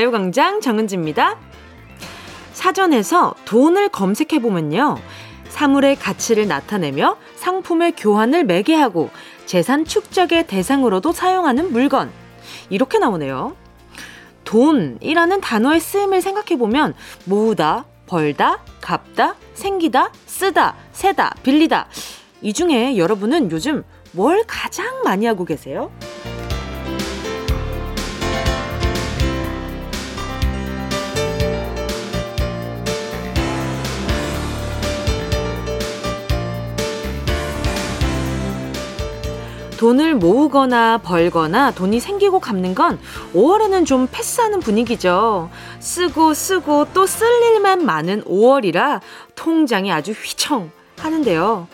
가요광장 정은지입니다. 사전에서 돈을 검색해보면요. 사물의 가치를 나타내며 상품의 교환을 매개 하고 재산 축적의 대상으로도 사용하는 물건. 이렇게 나오네요. 돈이라는 단어의 쓰임을 생각해보면 모으다, 벌다, 갚다, 생기다, 쓰다, 세다, 빌리다. 이 중에 여러분은 요즘 뭘 가장 많이 하고 계세요? 돈을 모으거나 벌거나 돈이 생기고 갚는 건 5월에는 좀 패스하는 분위기죠. 쓰고 쓰고 또 쓸 일만 많은 5월이라 통장이 아주 휘청 하는데요.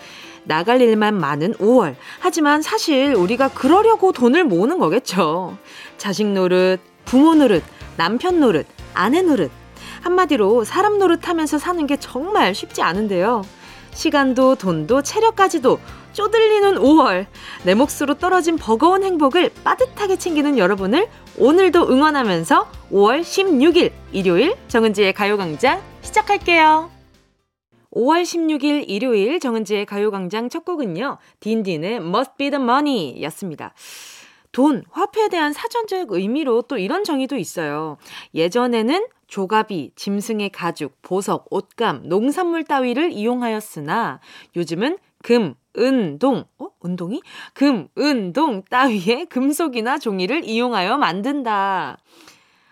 나갈 일만 많은 5월. 하지만 사실 우리가 그러려고 돈을 모으는 거겠죠. 자식 노릇, 부모 노릇, 남편 노릇, 아내 노릇. 한마디로 사람 노릇 하면서 사는 게 정말 쉽지 않은데요. 시간도 돈도 체력까지도 쪼들리는 5월. 내 몫으로 떨어진 버거운 행복을 빠듯하게 챙기는 여러분을 오늘도 응원하면서 5월 16일 일요일 정은지의 가요광장 시작할게요. 5월 16일 일요일 정은지의 가요광장 첫 곡은요. 딘딘의 Must Be The Money 였습니다. 돈, 화폐에 대한 사전적 의미로 또 이런 정의도 있어요. 예전에는 조가비, 짐승의 가죽, 보석, 옷감, 농산물 따위를 이용하였으나 요즘은 금, 은, 동, 어? 은동이? 금, 은, 동 따위의 금속이나 종이를 이용하여 만든다.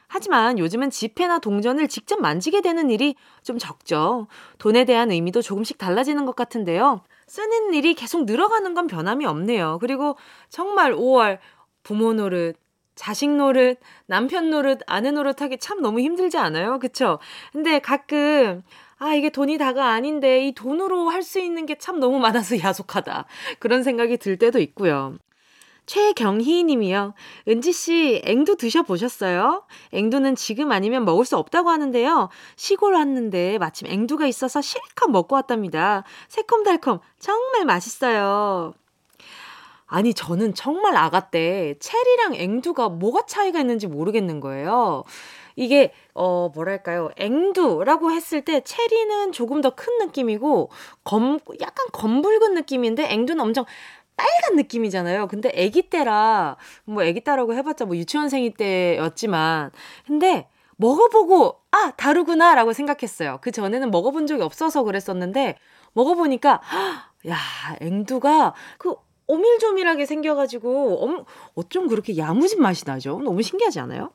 하지만 요즘은 지폐나 동전을 직접 만지게 되는 일이 좀 적죠. 돈에 대한 의미도 조금씩 달라지는 것 같은데요. 쓰는 일이 계속 늘어가는 건 변함이 없네요. 그리고 정말 5월 부모 노릇, 자식 노릇, 남편 노릇, 아내 노릇 하기 참 너무 힘들지 않아요? 그쵸? 근데 가끔 아, 이게 돈이 다가 아닌데 이 돈으로 할 수 있는 게 참 너무 많아서 야속하다. 그런 생각이 들 때도 있고요. 최경희 님이요. 은지씨, 앵두 드셔보셨어요? 앵두는 지금 아니면 먹을 수 없다고 하는데요. 시골 왔는데 마침 앵두가 있어서 실컷 먹고 왔답니다. 새콤달콤, 정말 맛있어요. 아니, 저는 정말 아가 때 체리랑 앵두가 뭐가 차이가 있는지 모르겠는 거예요. 이게 어 뭐랄까요 앵두라고 했을 때 체리는 조금 더 큰 느낌이고 검 약간 검붉은 느낌인데 앵두는 엄청 빨간 느낌이잖아요. 근데 아기 때라 뭐 아기 때라고 해봤자 뭐 유치원생이 때였지만 근데 먹어보고 아 다르구나라고 생각했어요. 그 전에는 먹어본 적이 없어서 그랬었는데 먹어보니까 야 앵두가 그 오밀조밀하게 생겨가지고 엄, 어쩜 그렇게 야무진 맛이 나죠? 너무 신기하지 않아요?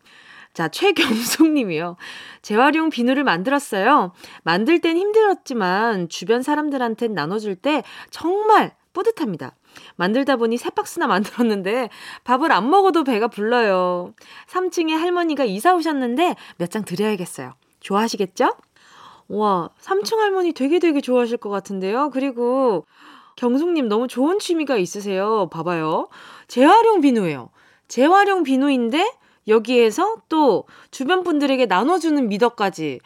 자, 최경숙 님이요. 재활용 비누를 만들었어요. 만들 땐 힘들었지만 주변 사람들한테 나눠줄 때 정말 뿌듯합니다. 만들다 보니 세 박스나 만들었는데 밥을 안 먹어도 배가 불러요. 3층에 할머니가 이사 오셨는데 몇 장 드려야겠어요. 좋아하시겠죠? 와, 3층 할머니 되게 되게 좋아하실 것 같은데요. 그리고 경숙님 너무 좋은 취미가 있으세요. 봐봐요. 재활용 비누예요. 재활용 비누인데 여기에서 또 주변 분들에게 나눠주는 미덕까지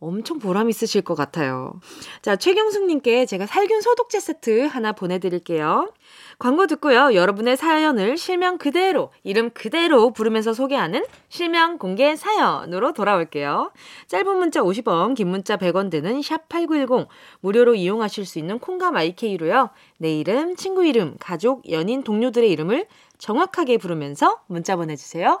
엄청 보람 있으실 것 같아요. 자, 최경숙님께 제가 살균 소독제 세트 하나 보내드릴게요. 광고 듣고요. 여러분의 사연을 실명 그대로, 이름 그대로 부르면서 소개하는 실명 공개 사연으로 돌아올게요. 짧은 문자 50원, 긴 문자 100원 드는 샵8910, 무료로 이용하실 수 있는 콩과 마이케이로요. 내 이름, 친구 이름, 가족, 연인, 동료들의 이름을 정확하게 부르면서 문자 보내주세요.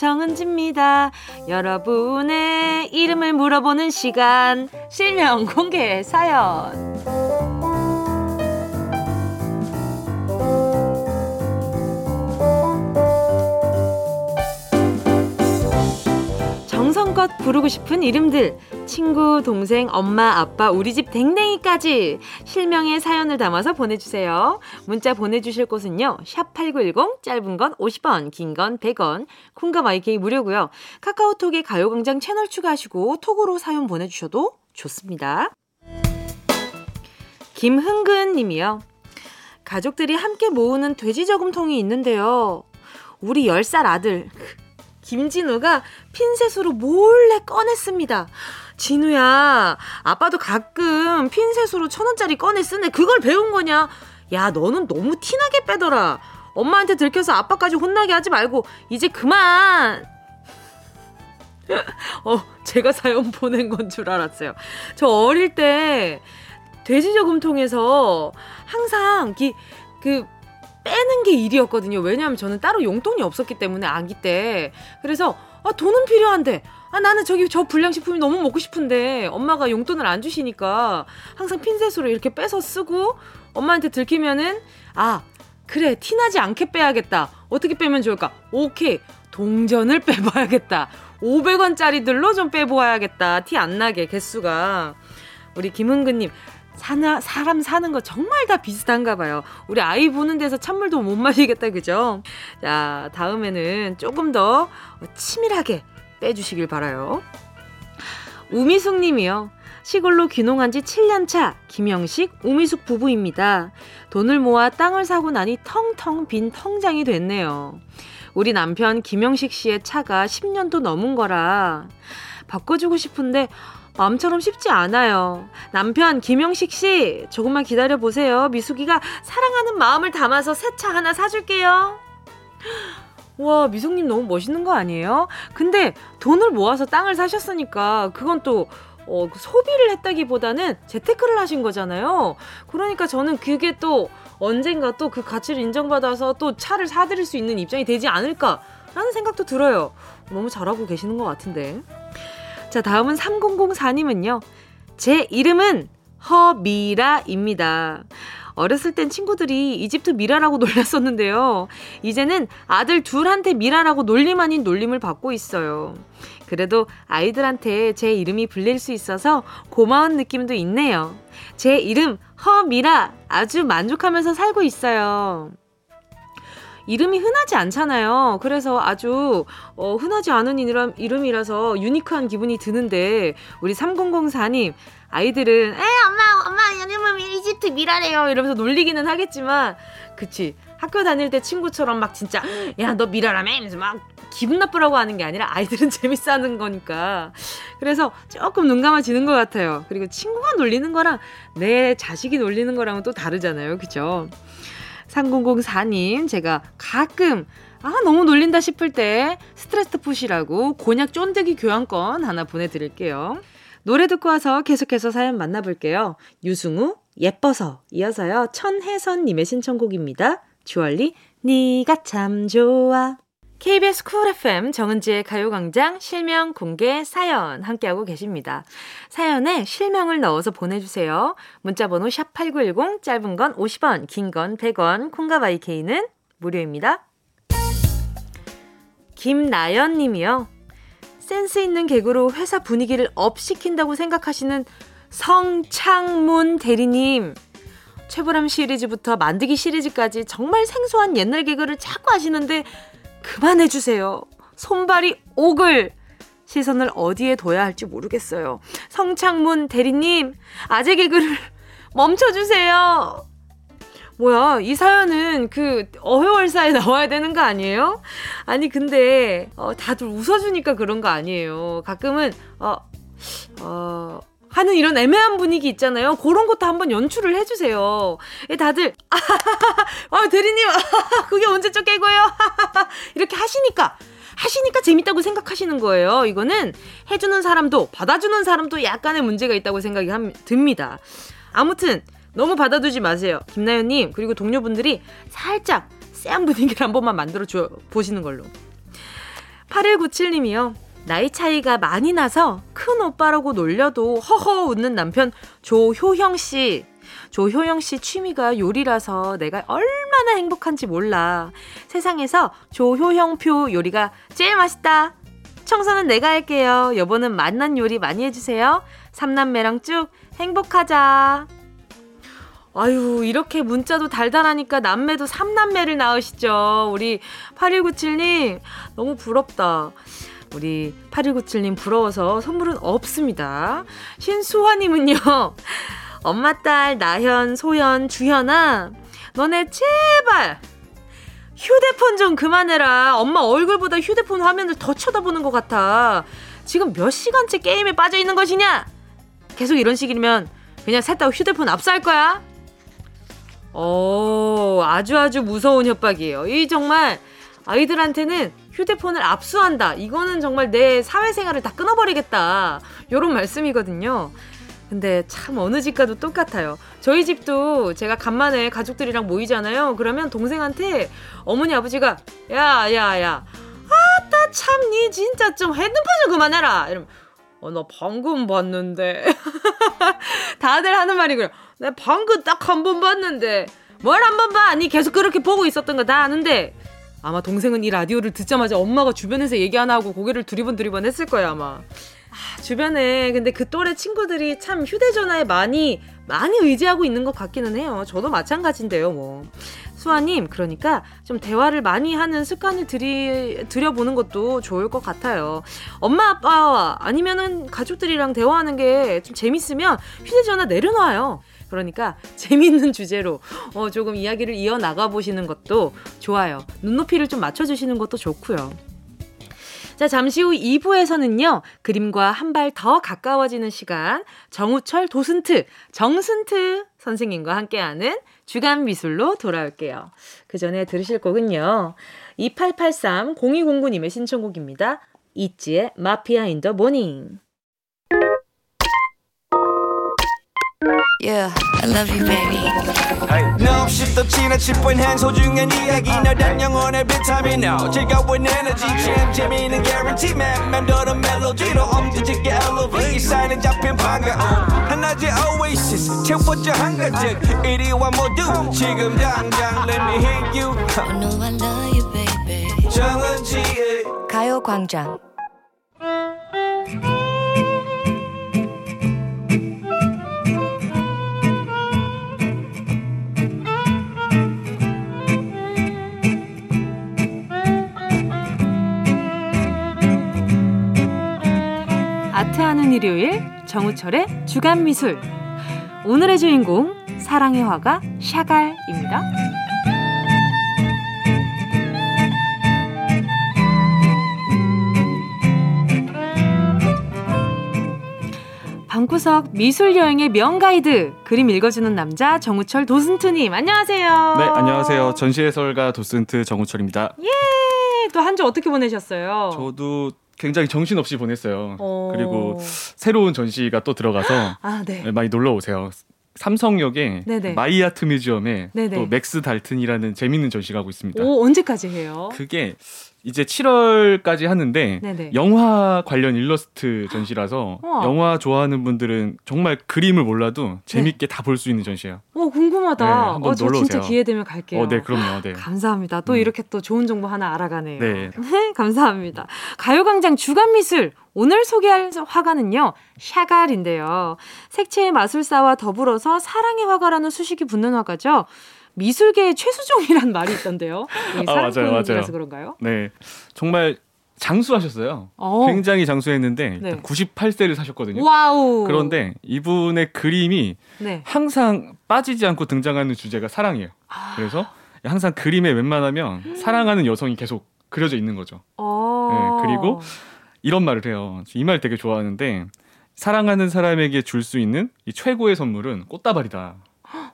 정은지입니다. 여러분의 이름을 물어보는 시간, 실명 공개 사연. 마음껏 부르고 싶은 이름들. 친구, 동생, 엄마, 아빠, 우리 집 댕댕이까지 실명의 사연을 담아서 보내주세요. 문자 보내주실 곳은요. 샵 8910, 짧은 건 50원, 긴 건 100원, 콩과 마이케이 무료고요. 카카오톡에 가요광장 채널 추가하시고 톡으로 사연 보내주셔도 좋습니다. 김흥근 님이요. 가족들이 함께 모으는 돼지 저금통이 있는데요. 우리 10살 아들 김진우가 핀셋으로 몰래 꺼냈습니다. 진우야, 아빠도 가끔 핀셋으로 천 원짜리 꺼내 쓰네. 그걸 배운 거냐? 야, 너는 너무 티나게 빼더라. 엄마한테 들켜서 아빠까지 혼나게 하지 말고 이제 그만. 어, 제가 사연 보낸 건 줄 알았어요. 저 어릴 때 돼지 저금통에서 항상 기, 그 빼는 게 일이었거든요. 왜냐하면 저는 따로 용돈이 없었기 때문에 아기 때. 그래서 아 돈은 필요한데 아 나는 저기 저 불량식품이 너무 먹고 싶은데 엄마가 용돈을 안 주시니까 항상 핀셋으로 이렇게 빼서 쓰고 엄마한테 들키면은 아 그래 티나지 않게 빼야겠다. 어떻게 빼면 좋을까? 오케이 동전을 빼봐야겠다. 500원짜리들로 좀 빼보아야겠다. 티 안 나게 개수가. 우리 김은근님 사나, 사람 사는 거 정말 다 비슷한가 봐요. 우리 아이 보는 데서 찬물도 못 마시겠다, 그죠? 자, 다음에는 조금 더 치밀하게 빼주시길 바라요. 우미숙 님이요. 시골로 귀농한 지 7년 차 김영식, 우미숙 부부입니다. 돈을 모아 땅을 사고 나니 텅텅 빈 통장이 됐네요. 우리 남편 김영식 씨의 차가 10년도 넘은 거라 바꿔주고 싶은데 마음처럼 쉽지 않아요. 남편 김영식 씨, 조금만 기다려 보세요. 미숙이가 사랑하는 마음을 담아서 새 차 하나 사줄게요. 와, 미숙님 너무 멋있는 거 아니에요? 근데 돈을 모아서 땅을 사셨으니까 그건 또 어, 그 소비를 했다기보다는 재테크를 하신 거잖아요. 그러니까 저는 그게 또 언젠가 또 그 가치를 인정받아서 또 차를 사드릴 수 있는 입장이 되지 않을까라는 생각도 들어요. 너무 잘하고 계시는 것 같은데. 자, 다음은 3004님은요. 제 이름은 허미라입니다. 어렸을 땐 친구들이 이집트 미라라고 놀렸었는데요. 이제는 아들 둘한테 미라라고 놀림 아닌 놀림을 받고 있어요. 그래도 아이들한테 제 이름이 불릴 수 있어서 고마운 느낌도 있네요. 제 이름 허미라 아주 만족하면서 살고 있어요. 이름이 흔하지 않잖아요. 그래서 아주 어, 흔하지 않은 이름, 이름이라서 유니크한 기분이 드는데 우리 3004님 아이들은 에 엄마 엄마 이름은 이집트 미라래요. 이러면서 놀리기는 하겠지만 그치. 학교 다닐 때 친구처럼 막 진짜 야 너 미라라며? 이러면서 막 기분 나쁘라고 하는 게 아니라 아이들은 재밌어 하는 거니까. 그래서 조금 눈 감아지는 것 같아요. 그리고 친구가 놀리는 거랑 내 자식이 놀리는 거랑은 또 다르잖아요. 그죠 3004님, 제가 가끔, 아, 너무 놀린다 싶을 때 스트레스 푸시라고 곤약 쫀득이 교환권 하나 보내드릴게요. 노래 듣고 와서 계속해서 사연 만나볼게요. 유승우, 예뻐서 이어서요. 천혜선님의 신청곡입니다. 주얼리, 니가 참 좋아. KBS 쿨 FM 정은지의 가요광장 실명 공개 사연 함께하고 계십니다. 사연에 실명을 넣어서 보내주세요. 문자번호 샵8910 짧은 건 50원, 긴 건 100원, 콩과 마이케이는 무료입니다. 김나연 님이요. 센스 있는 개그로 회사 분위기를 up 시킨다고 생각하시는 성창문 대리님. 최불암 시리즈부터 만들기 시리즈까지 정말 생소한 옛날 개그를 자꾸 하시는데 그만해주세요. 손발이 오글. 시선을 어디에 둬야 할지 모르겠어요. 성창문 대리님, 아재 개그를 멈춰주세요. 뭐야, 이 사연은 그 어회월사에 나와야 되는 거 아니에요? 아니, 근데, 어, 다들 웃어주니까 그런 거 아니에요. 가끔은, 어, 어, 하는 이런 애매한 분위기 있잖아요. 그런 것도 한번 연출을 해주세요. 예, 다들, 아, 대리님, 그게 언제적 개고요? 이렇게 하시니까, 하시니까 재밌다고 생각하시는 거예요. 이거는 해주는 사람도, 받아주는 사람도 약간의 문제가 있다고 생각이 함, 듭니다. 아무튼, 너무 받아두지 마세요. 김나연님, 그리고 동료분들이 살짝 쎄한 분위기를 한 번만 만들어 줘, 보시는 걸로. 8197님이요. 나이 차이가 많이 나서 큰 오빠라고 놀려도 허허 웃는 남편 조효형 씨. 조효영 씨 취미가 요리라서 내가 얼마나 행복한지 몰라. 세상에서 조효형 표 요리가 제일 맛있다. 청소는 내가 할게요. 여보는 맛난 요리 많이 해주세요. 삼남매랑 쭉 행복하자. 아유, 이렇게 문자도 달달하니까 남매도 삼남매를 낳으시죠. 우리 8197님, 너무 부럽다. 우리 8197님 부러워서 선물은 없습니다. 신수화님은요, 엄마 딸 나현, 소현, 주현아, 너네 제발 휴대폰 좀 그만해라. 엄마 얼굴보다 휴대폰 화면을 더 쳐다보는 것 같아. 지금 몇 시간째 게임에 빠져 있는 것이냐? 계속 이런 식이면 그냥 셋 다 휴대폰 압수할 거야. 어, 아주 아주 무서운 협박이에요. 이 정말 아이들한테는 휴대폰을 압수한다. 이거는 정말 내 사회생활을 다 끊어버리겠다. 요런 말씀이거든요. 근데 참 어느 집 가도 똑같아요. 저희 집도 제가 간만에 가족들이랑 모이잖아요. 그러면 동생한테 어머니 아버지가 야 야 야 아따 참 니 진짜 좀 핸드폰 좀 그만해라. 이러면 어 나 방금 봤는데 다들 하는 말이 그래. 내 방금 딱 한 번 봤는데 뭘 한 번 봐? 니 계속 그렇게 보고 있었던 거 다 아는데 아마 동생은 이 라디오를 듣자마자 엄마가 주변에서 얘기 하나 하고 고개를 두리번 두리번 했을 거야 아마. 아, 주변에 근데 그 또래 친구들이 참 휴대전화에 많이 많이 의지하고 있는 것 같기는 해요. 저도 마찬가지인데요, 뭐. 수아님, 그러니까 좀 대화를 많이 하는 습관을 들이, 들여보는 것도 좋을 것 같아요. 엄마, 아빠, 아니면은 가족들이랑 대화하는 게 좀 재밌으면 휴대전화 내려놔요. 그러니까 재밌는 주제로 어, 조금 이야기를 이어 나가 보시는 것도 좋아요. 눈높이를 좀 맞춰주시는 것도 좋고요. 자, 잠시 후 2부에서는요, 그림과 한 발 더 가까워지는 시간, 정우철 도슨트, 정슨트 선생님과 함께하는 주간 미술로 돌아올게요. 그 전에 들으실 곡은요, 2883-0209님의 신청곡입니다. 이지의 마피아 인 더 모닝. Yeah, I love you, baby. 너 없이 또 지나칠 뻔한 소중한 이야기. 너란 영혼의 비타민. O 즐거운 에너지. 참 재미있는 guarantee. man 맴도는 멜로디로 엄지짓게 elevate. 사인은 잡힌 반가움 하나의 oasis. 채워져 한가득 이리와 모두. 지금 당장 let me hit you. I know I love you, baby. 정은지의 아트하는 일요일 정우철의 주간 미술 오늘의 주인공 사랑의 화가 샤갈입니다. 방구석 미술 여행의 명 가이드 그림 읽어주는 남자 정우철 도슨트님 안녕하세요. 네, 안녕하세요. 전시 해설가 도슨트 정우철입니다. 예, 또 한 주 어떻게 보내셨어요? 저도 굉장히 정신없이 보냈어요. 어. 그리고 새로운 전시가 또 들어가서 아 네. 많이 놀러 오세요. 삼성역에. 마이아트 뮤지엄에 네네. 또 맥스 달튼이라는 재밌는 전시가 하고 있습니다. 오 언제까지 해요? 그게 이제 7월까지 하는데 네네. 영화 관련 일러스트 전시라서 우와. 영화 좋아하는 분들은 정말 그림을 몰라도 재밌게 다볼 수 있는 전시예요. 오 궁금하다. 네, 한번 어, 저 놀러 진짜 오세요. 기회 되면 갈게요. 어, 네, 그럼요. 네. 감사합니다. 또 음. 이렇게 또 좋은 정보 하나 알아가네요. 네. 감사합니다. 가요광장 주간 미술. 오늘 소개할 화가는요, 샤갈인데요. 색채의 마술사와 더불어서 사랑의 화가라는 수식이 붙는 화가죠. 미술계의 최수종이란 말이 있던데요. 이 아, 맞아요, 맞아요. 그런가요? 네. 정말 장수하셨어요. 어. 굉장히 장수했는데 네. 98세를 사셨거든요. Wow. 그런데 이분의 그림이 네. 항상 빠지지 않고 등장하는 주제가 사랑이에요. 아. 그래서 항상 그림에 웬만하면 사랑하는 여성이 계속 그려져 있는 거죠. 어. 네, 그리고 이런 말을 해요. 이 말 되게 좋아하는데 사랑하는 사람에게 줄 수 있는 이 최고의 선물은 꽃다발이다.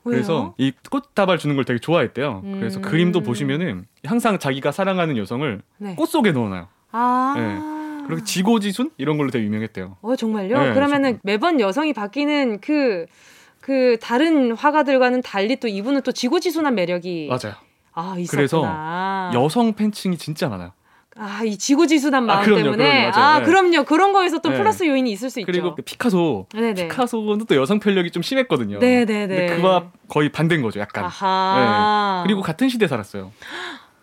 그래서 이 꽃다발 주는 걸 되게 좋아했대요. 그래서 음. 그림도 보시면은 항상 자기가 사랑하는 여성을 네. 꽃 속에 넣어놔요. 아. 네. 그리고 지고지순 이런 걸로 되게 유명했대요. 어 정말요? 네, 그러면은 매번 여성이 바뀌는 그, 그 다른 화가들과는 달리 또 이분은 또 지고지순한 매력이 맞아요. 아 있었구나. 그래서 여성 팬층이 진짜 많아요. 아 이 지고지순한 마음 아, 그럼요, 때문에 그럼요, 맞아요. 아 네. 그럼요 그런 거에서 또 네. 플러스 요인이 있을 수 있죠. 그리고 그 피카소, 네네. 피카소는 또 여성 편력이 좀 심했거든요. 네네네. 근데 그와 거의 반대인 거죠, 약간. 아하. 네. 그리고 같은 시대 살았어요.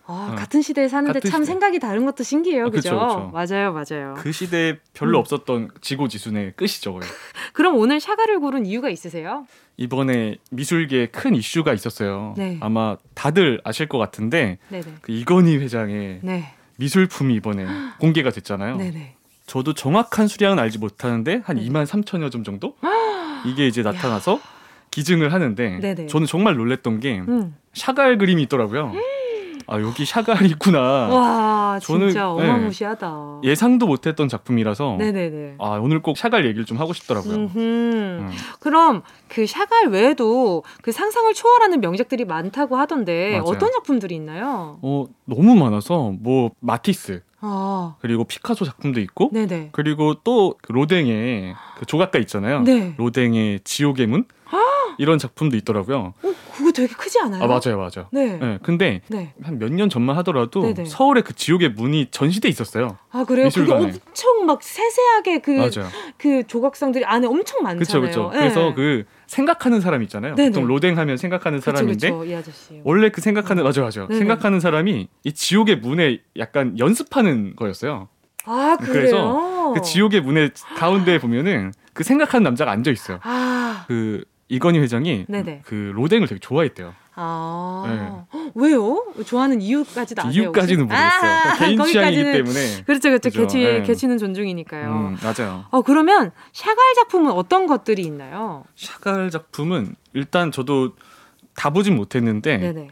아, 어. 같은 시대에 사는데 같은 참 시대. 생각이 다른 것도 신기해요. 아, 그죠? 맞아요, 맞아요. 그 시대에 별로 음. 없었던 지고지순의 끝이죠. 그럼 오늘 샤가를 고른 이유가 있으세요? 이번에 미술계에 큰 이슈가 있었어요. 네. 아마 다들 아실 것 같은데 네네. 그 이건희 회장의 네. 미술품이 이번에 공개가 됐잖아요. 네네. 저도 정확한 수량은 알지 못하는데 한 2만 3천여 점 정도 이게 이제 나타나서 기증을 하는데 네네. 저는 정말 놀랬던 게 음. 샤갈 그림이 있더라고요. 아 여기 샤갈이 있구나. 와, 저는, 진짜 네. 어마무시하다. 예상도 못했던 작품이라서 네네네. 아 오늘 꼭 샤갈 얘기를 좀 하고 싶더라고요. 음. 그럼 그 샤갈 외에도 그 상상을 초월하는 명작들이 많다고 하던데 맞아요. 어떤 작품들이 있나요? 어 너무 많아서 뭐 마티스 아, 그리고 피카소 작품도 있고 네네. 그리고 또 그 로댕의 그 조각가 있잖아요. 네. 로댕의 지옥의 문 이런 작품도 있더라고요. 어, 그거 되게 크지 않아요? 아 맞아요, 맞아요. 네. 네, 근데 네. 한몇 년 전만 하더라도 네네. 서울에 그 지옥의 문이 전시돼 있었어요. 아 그래요? 그게 미술관에. 엄청 막 세세하게 그, 맞아요. 그 조각상들이 안에 엄청 많잖아요. 그렇죠, 그렇죠. 네. 그래서 그 생각하는 사람 있잖아요. 네네. 보통 로댕하면 생각하는 그쵸, 사람인데 그쵸, 이 아저씨. 원래 그 생각하는 맞아요, 맞아요. 네네. 생각하는 사람이 이 지옥의 문에 약간 연습하는 거였어요. 아 그래요? 그래서 그 지옥의 문의 가운데 보면은 그 생각하는 남자가 앉아 있어요. 아, 그 이건희 회장이 네네. 그 로댕을 되게 좋아했대요. 아 헉, 왜요? 좋아하는 이유까지도 아세요? 네. 이유까지는? 모르겠어요. 아하, 개인 취향이기 때문에. 그렇죠, 그렇죠. 개취 네. 개취는 존중이니까요. 음, 맞아요. 어 그러면 샤갈 작품은 어떤 것들이 있나요? 샤갈 작품은 일단 저도 다 보진 못했는데 네네.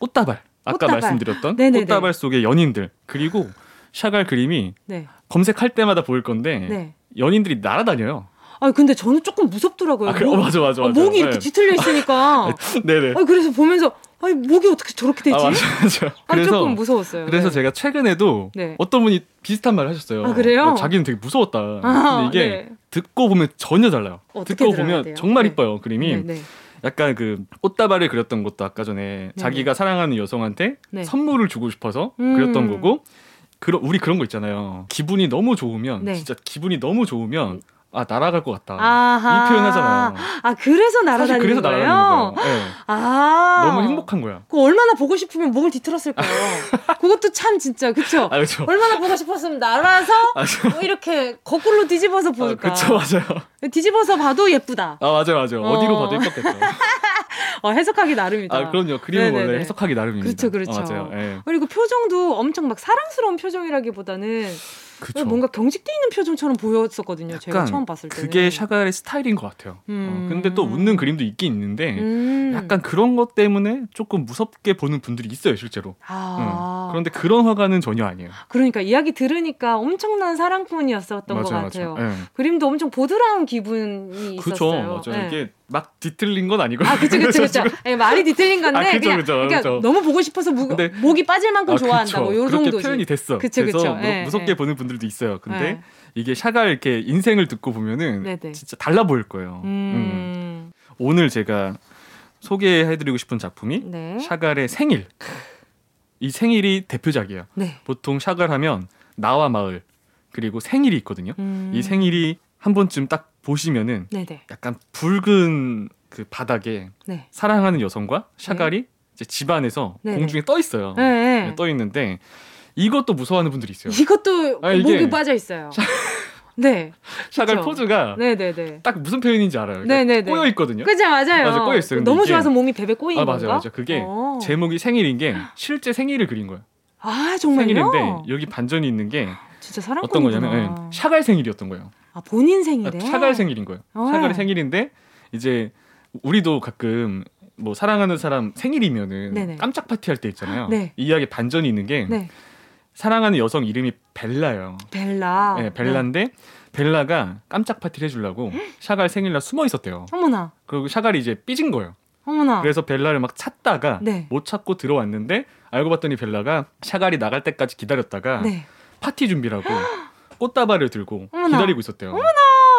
꽃다발 아까 꽃다발. 말씀드렸던 네네네. 꽃다발 속의 연인들 그리고 샤갈 그림이 네. 검색할 때마다 보일 건데 네. 연인들이 날아다녀요. 아 근데 저는 조금 무섭더라고요. 아, 그래? 어, 목- 맞아, 맞아, 아, 맞아. 목이 이렇게 네. 뒤틀려 있으니까. 네네. 아 그래서 보면서 아니 목이 어떻게 저렇게 되지? 아 맞아 맞아. 아, 그래서 조금 무서웠어요. 그래서 네. 제가 최근에도 네. 어떤 분이 비슷한 말을 하셨어요. 아, 그래요? 어, 자기는 되게 무서웠다. 아, 근데 이게 네. 듣고 보면 전혀 달라요. 듣고 보면 돼요? 정말 네. 이뻐요 그림이. 약간 그 꽃다발을 그렸던 것도 아까 전에 자기가 사랑하는 여성한테 네. 선물을 주고 싶어서 음. 그렸던 거고 그런 우리 그런 거 있잖아요. 기분이 너무 좋으면 네. 진짜 기분이 너무 좋으면 아 날아갈 것 같다. 아하. 이 표현하잖아요. 아 그래서 날아다니는 그래서 거예요? 날아다니는 거예요. 네. 아 너무 행복한 거야. 그 얼마나 보고 싶으면 목을 뒤틀었을까요? 그것도 참 진짜 그쵸? 아 그렇죠. 얼마나 보고 싶었으면 날아서 아, 저- 뭐 이렇게 거꾸로 뒤집어서 아, 보니까 그쵸 맞아요. 뒤집어서 봐도 예쁘다. 아 맞아요 맞아요. 어. 어디로 봐도 예뻤겠죠. 어, 해석하기 나름이다. 아 그럼요. 그림은 네네네. 원래 해석하기 나름입니다. 그렇죠, 그렇죠. 어, 맞아요. 예. 그리고 표정도 엄청 막 사랑스러운 표정이라기보다는 그쵸. 뭔가 경직돼 있는 표정처럼 보였었거든요. 제가 처음 봤을 때는. 그게 샤갈의 스타일인 것 같아요. 음. 어, 근데 또 웃는 그림도 있긴 있는데 음. 약간 그런 것 때문에 조금 무섭게 보는 분들이 있어요 실제로. 아. 응. 그런데 그런 화가는 전혀 아니에요. 그러니까 이야기 들으니까 엄청난 사랑꾼이었었던 것 같아요. 맞아요. 예. 그림도 엄청 보드라운 기분이 그렇죠, 있었어요. 맞아요. 네. 이게 막 뒤틀린 건 아니고. 아, 그쵸, 그쵸, 그쵸. 예, 말이 뒤틀린 건데, 아, 그쵸, 그냥, 그쵸, 그러니까 그쵸. 너무 보고 싶어서 무, 근데- 목이 빠질 만큼 아, 좋아한다. 뭐, 요 정도지. 표현이 됐어. 그쵸, 그래서 그쵸. 무- 예, 무섭게 예. 보는 분들도 있어요. 근데 예. 이게 샤갈 이렇게 인생을 듣고 보면은 네네. 진짜 달라 보일 거예요. 음. 음, 오늘 제가 소개해드리고 싶은 작품이 네. 샤갈의 생일. 이 생일이 대표작이에요. 네. 보통 샤갈 하면 나와 마을 그리고 생일이 있거든요. 음. 이 생일이 한 번쯤 딱 보시면은 네네. 약간 붉은 그 바닥에 네. 사랑하는 여성과 샤갈이 이제 집 안에서 네네. 공중에 떠 있어요. 네. 네. 떠 있는데 이것도 무서워하는 분들이 있어요. 이것도 아, 목이 빠져 있어요. 네. 샤갈 그쵸. 포즈가 네네네. 딱 무슨 표현인지 알아요. 그러니까 네네네. 꼬여 있거든요. 그죠, 맞아요. 맞아, 꼬여 있어요. 너무 이게- 좋아서 몸이 베베 꼬인 아? 맞아 맞아. 그게 어. 제목이 생일인 게 실제 생일을 그린 거예요. 아, 정말요? 생일인데 여기 반전이 있는 게 진짜 어떤 사랑꾼이구나. 거냐면 예, 샤갈 생일이었던 거예요. 아, 본인 아, 생일에? 샤갈 생일인 거예요. 어. 샤갈의 생일인데 이제 우리도 가끔 뭐 사랑하는 사람 생일이면은 네네. 깜짝 파티 할 때 있잖아요. 네. 이 이야기 반전이 있는 게 네. 사랑하는 여성 이름이 벨라예요. 벨라. 네, 벨라인데 벨라가 깜짝 파티를 해주려고 샤갈 생일날 숨어 있었대요. 어머나. 그리고 샤갈이 이제 삐진 거예요. 어머나. 그래서 벨라를 막 찾다가 네. 못 찾고 들어왔는데 알고 봤더니 벨라가 샤갈이 나갈 때까지 기다렸다가 네. 파티 준비라고 꽃다발을 들고 어머나. 기다리고 있었대요.